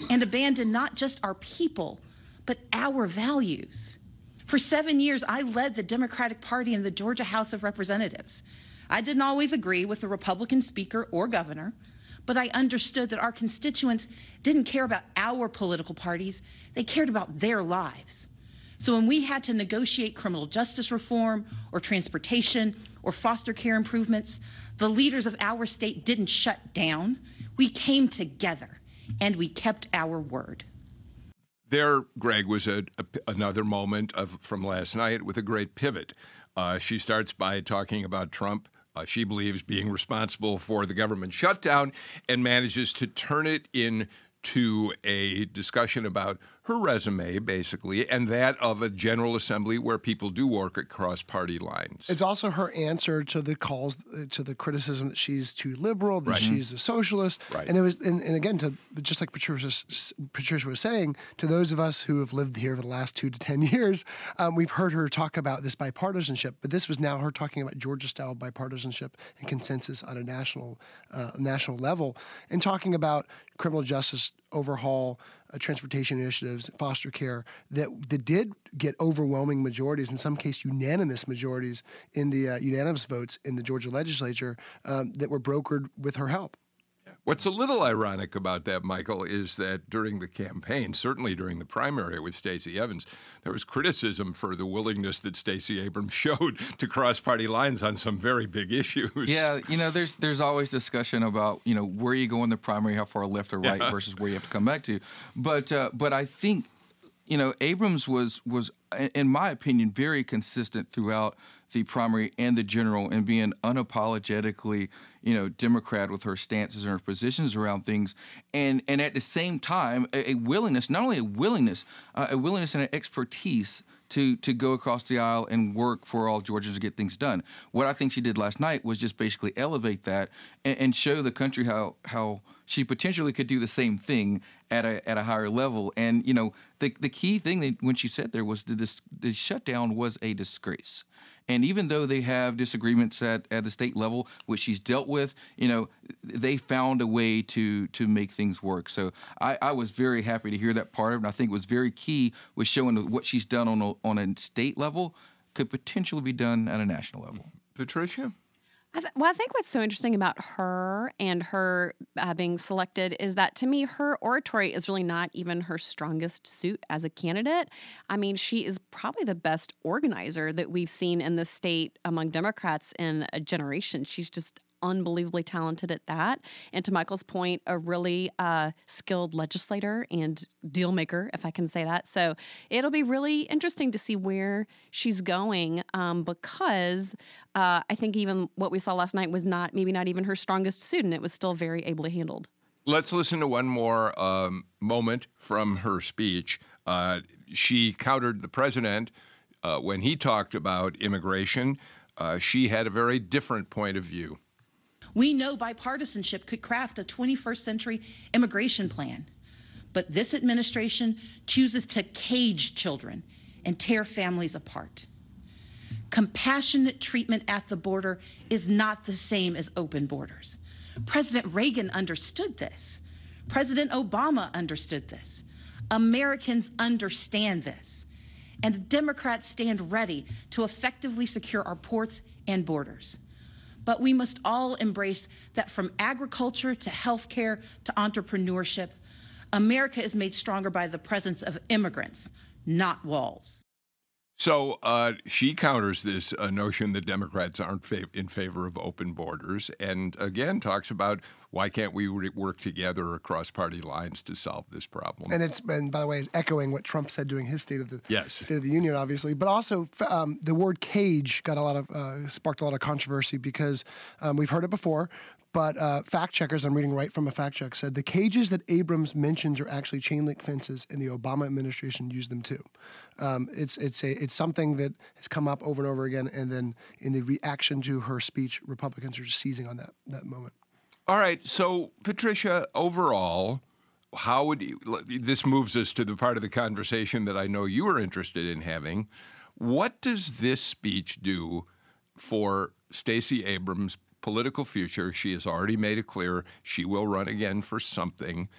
S12: and abandoned not just our people, but our values. For seven years, I led the Democratic Party in the Georgia House of Representatives. I didn't always agree with the Republican speaker or governor, but I understood that our constituents didn't care about our political parties, they cared about their lives. So when we had to negotiate criminal justice reform or transportation or foster care improvements, the leaders of our state didn't shut down. We came together and we kept our word.
S2: There, Greg, was a, a- another moment of from last night with a great pivot. Uh, she starts by talking about Trump. Uh, she believes being responsible for the government shutdown, and manages to turn it into a discussion about her resume, basically, and that of a General Assembly where people do work across party lines.
S3: It's also her answer to the calls uh, to the criticism that she's too liberal, that
S2: Right.
S3: she's a socialist,
S2: Right.
S3: and it was, and, and again, to just like Patricia, Patricia was saying, to those of us who have lived here for the last two to ten years, um, we've heard her talk about this bipartisanship, but this was now her talking about Georgia-style bipartisanship and consensus on a national, uh, national level, and talking about criminal justice overhaul, uh, transportation initiatives, foster care that that did get overwhelming majorities, in some case unanimous majorities in the uh, unanimous votes in the Georgia legislature um, that were brokered with her help.
S2: What's a little ironic about that, Michael, is that during the campaign, certainly during the primary with Stacey Evans, there was criticism for the willingness that Stacey Abrams showed to cross party lines on some very big issues.
S5: Yeah, you know, there's there's always discussion about you know where you go in the primary, how far left or right
S2: Yeah.
S5: versus where you have to come back to. But uh, but I think you know Abrams was was in- my opinion very consistent throughout the primary and the general in being unapologetically you know Democrat with her stances and her positions around things, and and at the same time a, a willingness, not only a willingness, uh, a willingness and an expertise to to go across the aisle and work for all Georgians to get things done. What I think she did last night was just basically elevate that and, and show the country how how she potentially could do the same thing at a at a higher level. And you know the the key thing that when she said there was the the shutdown was a disgrace. And even though they have disagreements at, at the state level, which she's dealt with, you know, they found a way to to make things work. So I, I was very happy to hear that part of it. And I think it was very key with showing what she's done on a, on a state level could potentially be done at a national level.
S2: Patricia?
S4: I th- well, I think what's so interesting about her and her uh, being selected is that to me, her oratory is really not even her strongest suit as a candidate. I mean, she is probably the best organizer that we've seen in the state among Democrats in a generation. She's just unbelievably talented at that. And to Michael's point, a really uh, skilled legislator and deal maker, if I can say that. So it'll be really interesting to see where she's going um, because uh, I think even what we saw last night was not maybe not even her strongest suit, and it was still very ably handled.
S2: Let's listen to one more um, moment from her speech. Uh, she countered the president uh, when he talked about immigration. Uh, she had a very different point of view.
S12: We know bipartisanship could craft a 21st century immigration plan. But this administration chooses to cage children and tear families apart. Compassionate treatment at the border is not the same as open borders. President Reagan understood this. President Obama understood this. Americans understand this. And Democrats stand ready to effectively secure our ports and borders. But we must all embrace that from agriculture to healthcare to entrepreneurship, America is made stronger by the presence of immigrants, not walls.
S2: So uh, she counters this uh, notion that Democrats aren't fav- in favor of open borders, and again talks about why can't we re- work together across party lines to solve this problem.
S3: And it's and by the way, echoing what Trump said during his State of the
S2: Yes.
S3: State of the Union, obviously. But also, um, the word cage got a lot of uh, sparked a lot of controversy because um, we've heard it before. But uh, fact checkers, I'm reading right from a fact check, said the cages that Abrams mentions are actually chain link fences, and the Obama administration used them too. Um, it's it's a it's something that has come up over and over again, and then in the reaction to her speech, Republicans are just seizing on that that moment.
S2: All right. So, Patricia, overall, how would you, this moves us to the part of the conversation that I know you are interested in having. What does this speech do for Stacey Abrams' political future? She has already made it clear she will run again for something.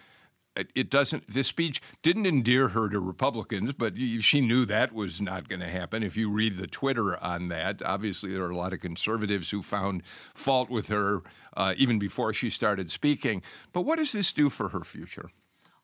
S2: It- doesn't. This speech didn't endear her to Republicans, but she knew that was not going to happen. If you read the Twitter on that, obviously there are a lot of conservatives who found fault with her uh, even before she started speaking. But what does this do for her future?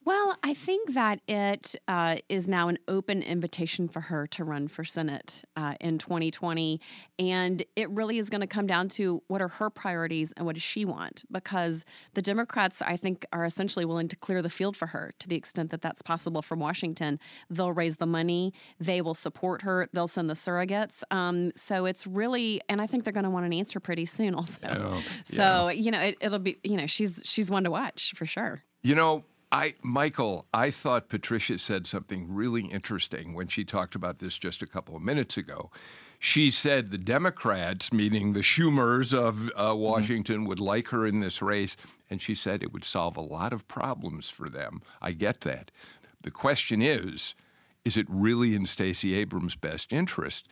S4: Well, I think that it uh, is now an open invitation for her to run for Senate uh, in 2020. And it really is going to come down to what are her priorities and what does she want? Because the Democrats, I think, are essentially willing to clear the field for her to the extent that that's possible from Washington. They'll raise the money, they will support her, they'll send the surrogates. Um, so it's really, and I think they're going to want an answer pretty soon also.
S2: Oh,
S4: So, you know, it, it'll be, you know, she's she's one to watch for sure.
S2: You know, I Michael, I thought Patricia said something really interesting when she talked about this just a couple of minutes ago. She said the Democrats, meaning the Schumers of uh, Washington, would like her in this race, and she said it would solve a lot of problems for them. I get that. The question is, is it really in Stacey Abrams' best interest?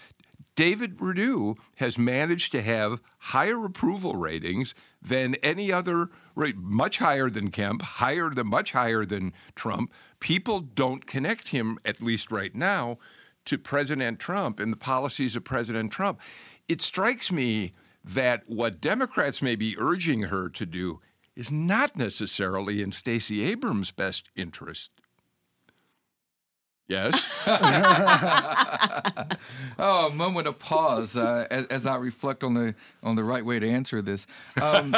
S2: David Perdue has managed to have higher approval ratings than any other, right, much higher than Kemp, higher than much higher than Trump. People don't connect him, at least right now, to President Trump and the policies of President Trump. It strikes me that what Democrats may be urging her to do is not necessarily in Stacey Abrams' best interest. Yes.
S5: oh, a moment of pause uh, as, as, I reflect on the on the right way to answer this. Um,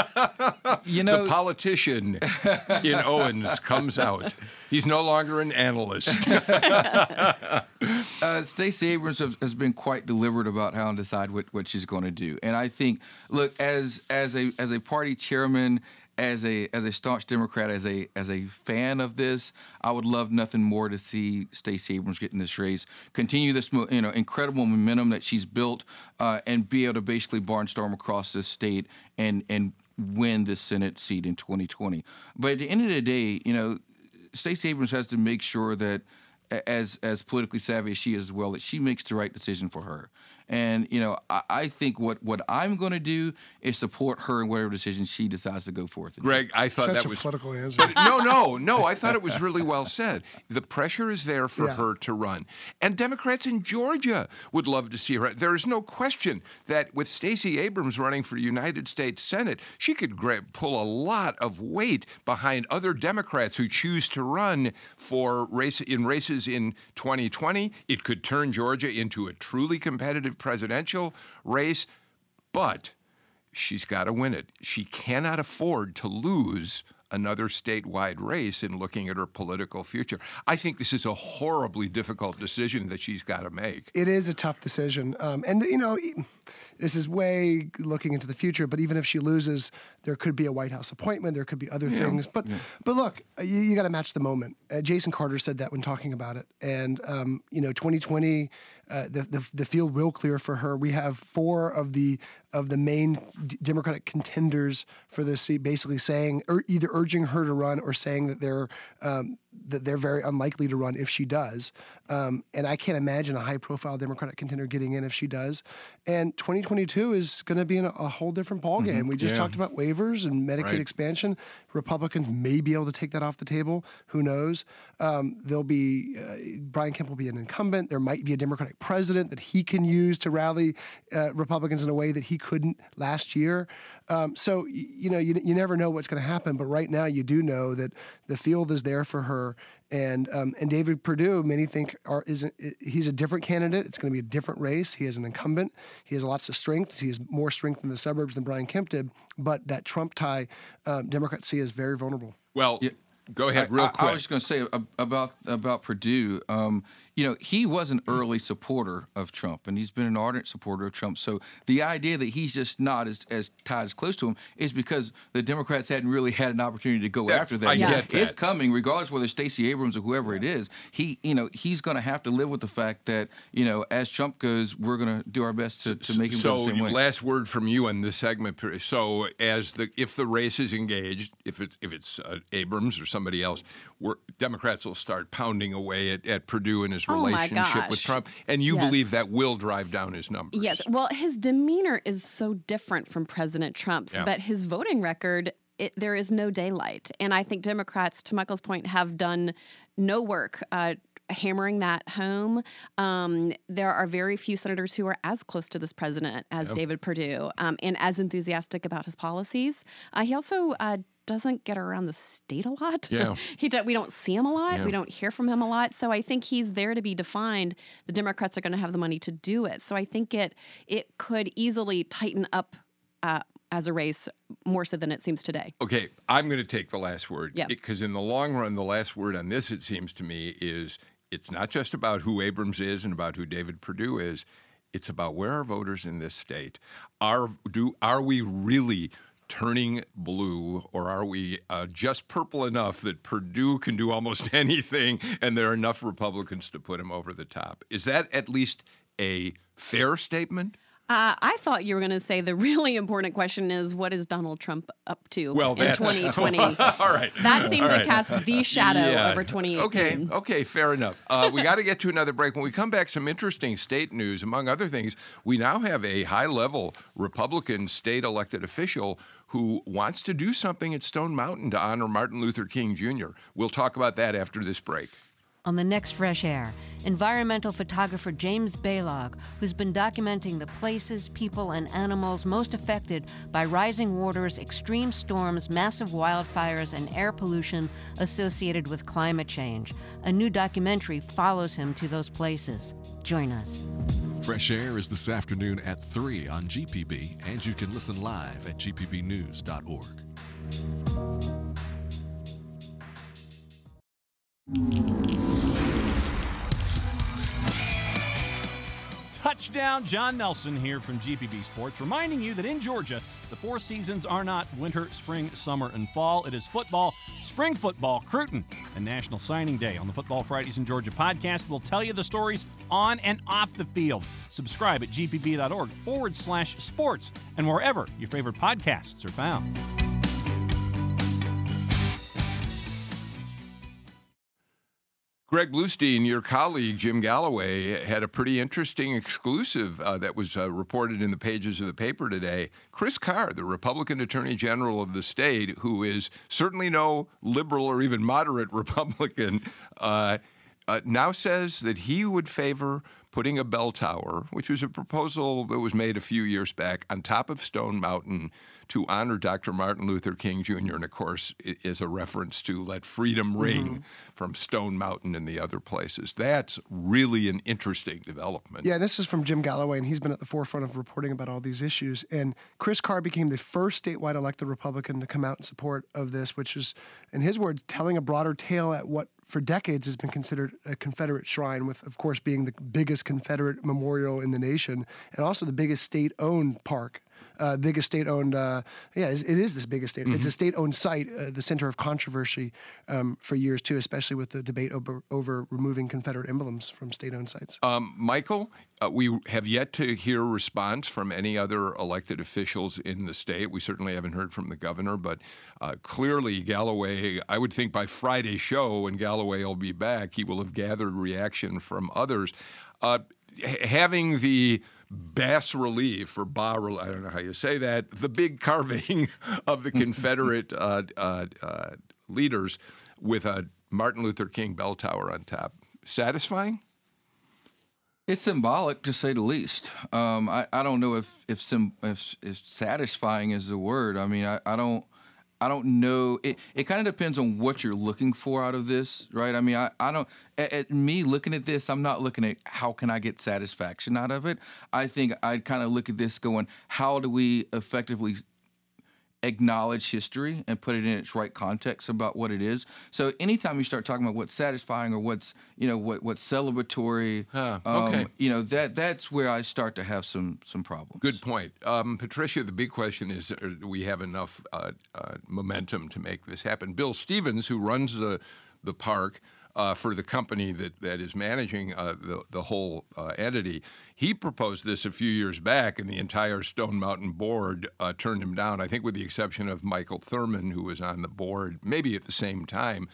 S5: you know,
S2: the politician in Owens comes out. He's no longer an analyst.
S5: uh, Stacey Abrams has, has, been quite deliberate about how to decide what, what she's going to do, and I think, look, as as a as a party chairman as a as a staunch Democrat, as a as a fan of this, I would love nothing more to see Stacey Abrams get in this race, continue this you know incredible momentum that she's built, uh, and be able to basically barnstorm across this state and and win the Senate seat in 2020. But at the end of the day, you know, Stacey Abrams has to make sure that as as politically savvy as she is as well, that she makes the right decision for her. And you know, I, I think what what I'm going to do is support her in whatever decision she decides to go forth.
S2: Greg, I thought
S3: Such
S2: that
S3: a
S2: was
S3: political answer.
S2: But no, no, no. I thought it was really well said. The pressure is there for
S3: Yeah.
S2: her to run, and Democrats in Georgia would love to see her. There is no question that with Stacey Abrams running for United States Senate, she could gra- pull a lot of weight behind other Democrats who choose to run for race in races in 2020. It could turn Georgia into a truly competitive presidential race, but she's got to win it. She cannot afford to lose another statewide race in looking at her political future. I think this is a horribly difficult decision that she's got to make.
S3: It is a tough decision, um, and you know, this is way looking into the future. But even if she loses, there could be a White House appointment. There could be other
S2: Yeah.
S3: things. But but look, you, you got to match the moment. Uh, Jason Carter said that when talking about it, and um, you know, 2020. Uh, the, the the field will clear for her. We have four of the of the main d- Democratic contenders for this seat, basically saying or either urging her to run or saying that they're um, that they're very unlikely to run if she does. Um, and I can't imagine a high profile Democratic contender getting in if she does. And 2022 is going to be in a, a whole different ballgame.
S2: Mhm.
S3: We just
S2: Yeah.
S3: talked about waivers and Medicaid
S2: Right.
S3: expansion. Republicans may be able to take that off the table. Who knows? Um, there'll be uh, Brian Kemp will be an incumbent. There might be a Democratic president that he can use to rally uh, Republicans in a way that he couldn't last year. Um, so you know you, you never know what's going to happen. But right now you do know that the field is there for her. And um, and David Perdue, many think are is a, he's a different candidate. It's going to be a different race. He is an incumbent. He has lots of strengths. He has more strength in the suburbs than Brian Kemp did. But that Trump tie, um, Democrats see as very vulnerable.
S2: Well, go ahead, real
S5: I,
S2: quick.
S5: I was just going to say about about Perdue. Um, you know, he was an early supporter of Trump, and he's been an ardent supporter of Trump. So the idea that he's just not as, as tied as close to him is because the Democrats hadn't really had an opportunity to go
S2: That's-
S5: after that.
S2: I
S5: yet.
S2: get
S5: It's
S2: that.
S5: coming, regardless whether Stacey Abrams or whoever it is. He, you know, he's going to have to live with the fact that you know, as Trump goes, we're going to do our best to, to make him
S2: so
S5: go the same way.
S2: So last word from you in this segment. So as the if the race is engaged, if it's if it's uh, Abrams or somebody else, we're, Democrats will start pounding away at, at Perdue and his
S4: Oh, my
S2: relationship with. Trump, and you
S4: Yes.
S2: believe that will drive down his numbers.
S4: Yes. Well, his demeanor is so different from President Trump's,
S2: Yeah.
S4: but his voting record, it, there is no daylight. And I think Democrats, to Michael's point, have done no work. Uh, Hammering that home. Um, there are very few senators who are as close to this president as
S13: Yep.
S4: David Perdue um, and as enthusiastic about his policies. Uh, he also uh, doesn't get around the state a lot.
S13: Yeah.
S4: he do, we don't see him a lot.
S13: Yeah.
S4: We don't hear from him a lot. So I think he's there to be defined. The Democrats are going to have the money to do it. So I think it it could easily tighten up uh, as a race more so than it seems today.
S2: Okay, I'm going to take the last word.
S4: Yeah.
S2: Because in the long run, the last word on this, it seems to me, is it's not just about who Abrams is and about who David Perdue is. It's about where are voters in this state? Are do are we really turning blue, or are we uh, just purple enough that Perdue can do almost anything, and there are enough Republicans to put him over the top? Is that at least a fair statement?
S4: Uh, I thought you were going to say the really important question is what is Donald Trump up to
S2: Well,
S4: in
S2: that-
S4: 2020?
S2: All right.
S4: That seemed
S2: All
S4: to cast the shadow
S2: Yeah.
S4: over 2018.
S2: Okay, okay, fair enough. Uh, we got to get to another break. When we come back, some interesting state news. Among other things, we now have a high level Republican state elected official who wants to do something at Stone Mountain to honor Martin Luther King Jr. We'll talk about that after this break.
S13: On the next Fresh Air, environmental photographer James Balog, who's been documenting the places, people, and animals most affected by rising waters, extreme storms, massive wildfires, and air pollution associated with climate change. A new documentary follows him to those places. Join us.
S11: Fresh Air is this afternoon at 3 on GPB, and you can listen live at gpbnews.org.
S14: Touchdown, John Nelson here from GPB Sports, reminding you that in Georgia, the four seasons are not winter, spring, summer, and fall. It is football, spring football, Cruton, and National Signing Day. On the Football Fridays in Georgia podcast, we'll tell you the stories on and off the field. Subscribe at gpb.org forward slash sports and wherever your favorite podcasts are found.
S2: Greg Bluestein, your colleague Jim Galloway, had a pretty interesting exclusive uh, that was uh, reported in the pages of the paper today. Chris Carr, the Republican Attorney General of the state, who is certainly no liberal or even moderate Republican, uh, uh, now says that he would favor putting a bell tower, which was a proposal that was made a few years back, on top of Stone Mountain to honor Dr. Martin Luther King Jr. And of course, it is a reference to let freedom ring
S3: Mhm.
S2: from Stone Mountain and the other places. That's really an interesting development.
S3: Yeah, this is from Jim Galloway, and he's been at the forefront of reporting about all these issues. And Chris Carr became the first statewide elected Republican to come out in support of this, which is, in his words, telling a broader tale at what for decades has been considered a Confederate shrine, with, of course, being the biggest Confederate memorial in the nation and also the biggest state owned park. Uh, biggest state-owned, uh, yeah, it is this biggest state. It's a
S2: Mhm.
S3: state-owned site, uh, the center of controversy um, for years too, especially with the debate over, over removing Confederate emblems from state-owned sites.
S2: Um, Michael, uh, we have yet to hear a response from any other elected officials in the state. We certainly haven't heard from the governor, but uh, clearly Galloway, I would think by Friday's show, when Galloway will be back, he will have gathered reaction from others. Uh, having the bas relief or bas relief, I don't know how you say that, the big carving of the Confederate uh, uh, uh, leaders with a Martin Luther King bell tower on top. Satisfying?
S5: It's symbolic, to say the least. Um, I, I don't know if if, sim, if if satisfying is the word. I mean, I, I don't I don't know. It it kind of depends on what you're looking for out of this, right? I mean, I, I don't. At, at me looking at this, I'm not looking at how can I get satisfaction out of it. I think I'd kind of look at this going, how do we effectively acknowledge history and put it in its right context about what it is. So anytime you start talking about what's satisfying or what's you know what what's celebratory, um,
S2: okay.
S5: you know that that's where I start to have some some problems.
S2: Good point. Um, Patricia, the big question is uh, do we have enough uh, uh, momentum to make this happen? Bill Stephens, who runs the, the park uh, for the company that, that is managing uh, the, the whole uh, entity, he proposed this a few years back, and the entire Stone Mountain board uh, turned him down, I think with the exception of Michael Thurmond, who was on the board maybe at the same time.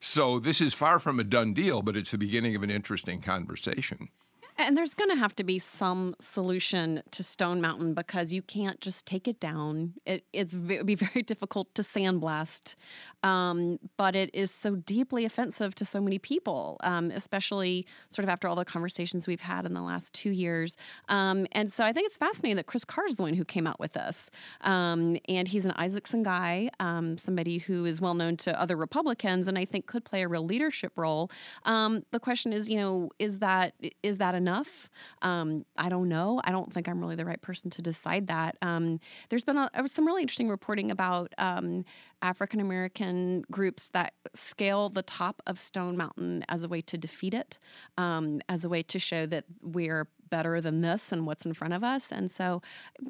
S2: So this is far from a done deal, but it's the beginning of an interesting conversation.
S4: And there's going to have to be some solution to Stone Mountain because you can't just take it down. It, it's, ve- it would be very difficult to sandblast, um, but it is so deeply offensive to so many people, um, especially sort of after all the conversations we've had in the last two years. Um, and so I think it's fascinating that Chris Carr is the one who came out with this. Um, and he's an Isakson guy, um, somebody who is well known to other Republicans, and I think could play a real leadership role. Um, the question is, you know, is that is that enough? Um, I don't know. I don't think I'm really the right person to decide that. Um, there's been a, some really interesting reporting about um, African American groups that scale the top of Stone Mountain as a way to defeat it, um, as a way to show that we're better than this and what's in front of us. And so,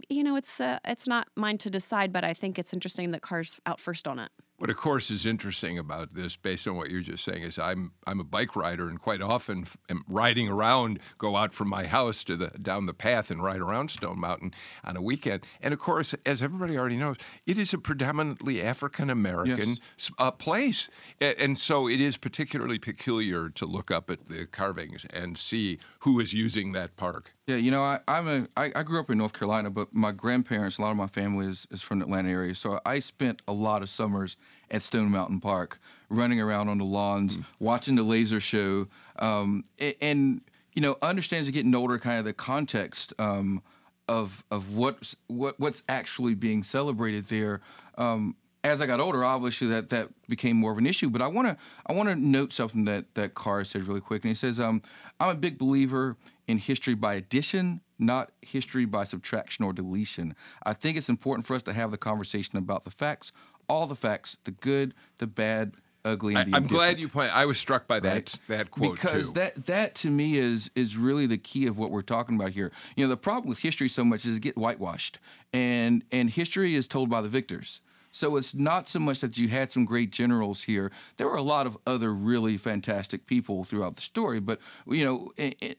S4: you know, it's uh, it's not mine to decide, but I think it's interesting that Carr's out first on it.
S2: What of course is interesting about this, based on what you're just saying, is I'm I'm a bike rider and quite often f- am riding around, go out from my house to the down the path and ride around Stone Mountain on a weekend. And of course, as everybody already knows, it is a predominantly African American
S5: Yes.
S2: uh, place, and so it is particularly peculiar to look up at the carvings and see who is using that park.
S5: Yeah, you know, I, I'm a I, I grew up in North Carolina, but my grandparents, a lot of my family is, is from the Atlanta area. So I spent a lot of summers at Stone Mountain Park, running around on the lawns, watching the laser show, um, a- and, you know, understands getting older, kind of the context um, of of what's what what's actually being celebrated there. Um, as I got older, obviously that that became more of an issue. But I want to I want to note something that that Carr said really quick, and he says, um, "I'm a big believer in history by addition, not history by subtraction or deletion. I think it's important for us to have the conversation about the facts, all the facts, the good, the bad, ugly,
S2: I,
S5: the
S2: I'm glad you point. I was struck by that
S5: Right.
S2: that quote
S5: because
S2: too.
S5: that that to me is is really the key of what we're talking about here. You know, the problem with history so much is it get whitewashed, and and history is told by the victors. So it's not so much that you had some great generals here. There were a lot of other really fantastic people throughout the story, but you know,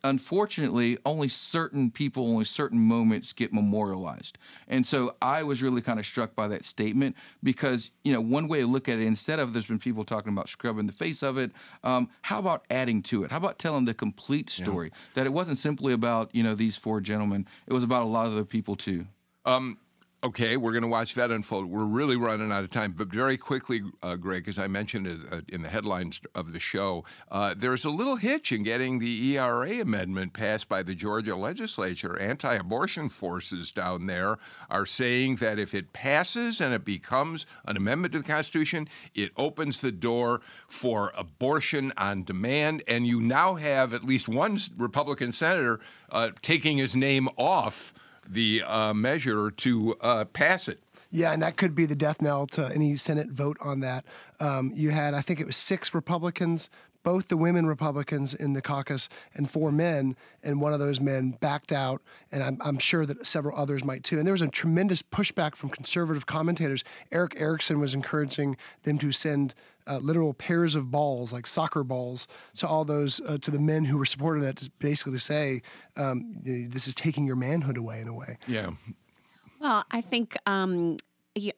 S5: unfortunately, only certain people, only certain moments get memorialized. And so I was really kind of struck by that statement because you know, one way to look at it, instead of there's been people talking about scrubbing the face of it, um, how about adding to it? How about telling the complete story? That it wasn't simply about you know these four gentlemen; it was about a lot of other people too.
S2: Um, okay, we're going to watch that unfold. We're really running out of time, but very quickly, uh, Greg, as I mentioned uh, in the headlines of the show, uh, there's a little hitch in getting the ERA amendment passed by the Georgia legislature. Anti-abortion forces down there are saying that if it passes and it becomes an amendment to the Constitution, it opens the door for abortion on demand, and you now have at least one Republican senator uh, taking his name off the uh, measure to uh, pass it.
S3: Yeah, and that could be the death knell to any Senate vote on that. Um, you had, I think it was six Republicans, both the women Republicans in the caucus, and four men, and one of those men backed out, and I'm, I'm sure that several others might too. And there was a tremendous pushback from conservative commentators. Erick Erickson was encouraging them to send uh, literal pairs of balls, like soccer balls, to all those uh, to the men who were supporting that, to basically to say um, this is taking your manhood away in a way.
S2: Yeah.
S4: Well, I think um,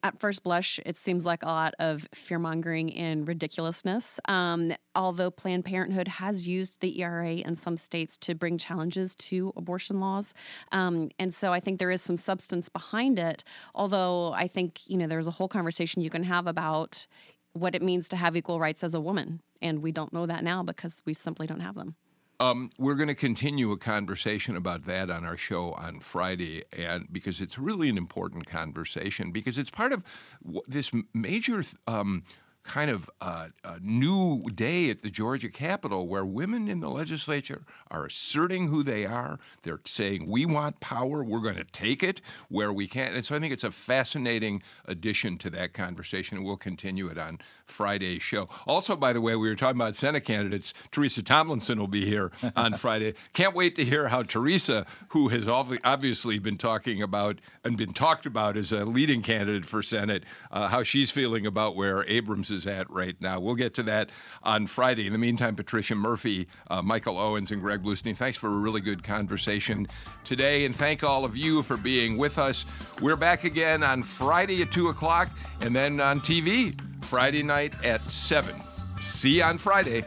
S4: at first blush, it seems like a lot of fear mongering and ridiculousness. Um, although Planned Parenthood has used the ERA in some states to bring challenges to abortion laws. Um, and so I think there is some substance behind it. Although I think, you know, there's a whole conversation you can have about what it means to have equal rights as a woman. And we don't know that now because we simply don't have them.
S2: Um, we're going to continue a conversation about that on our show on Friday, and because it's really an important conversation, because it's part of this major um, kind of uh, uh, new day at the Georgia Capitol, where women in the legislature are asserting who they are. They're saying, "We want power. We're going to take it where we can." And so I think it's a fascinating addition to that conversation, and we'll continue it on Friday's show. Also, by the way, we were talking about Senate candidates. Teresa Tomlinson will be here on Friday. Can't wait to hear how Teresa, who has obviously been talking about and been talked about as a leading candidate for Senate, uh, how she's feeling about where Abrams is at right now. We'll get to that on Friday. In the meantime, Patricia Murphy, uh, Michael Owens, and Greg Bluestein, thanks for a really good conversation today. And thank all of you for being with us. We're back again on Friday at 2 o'clock and then on TV Friday night at 7. See you on Friday.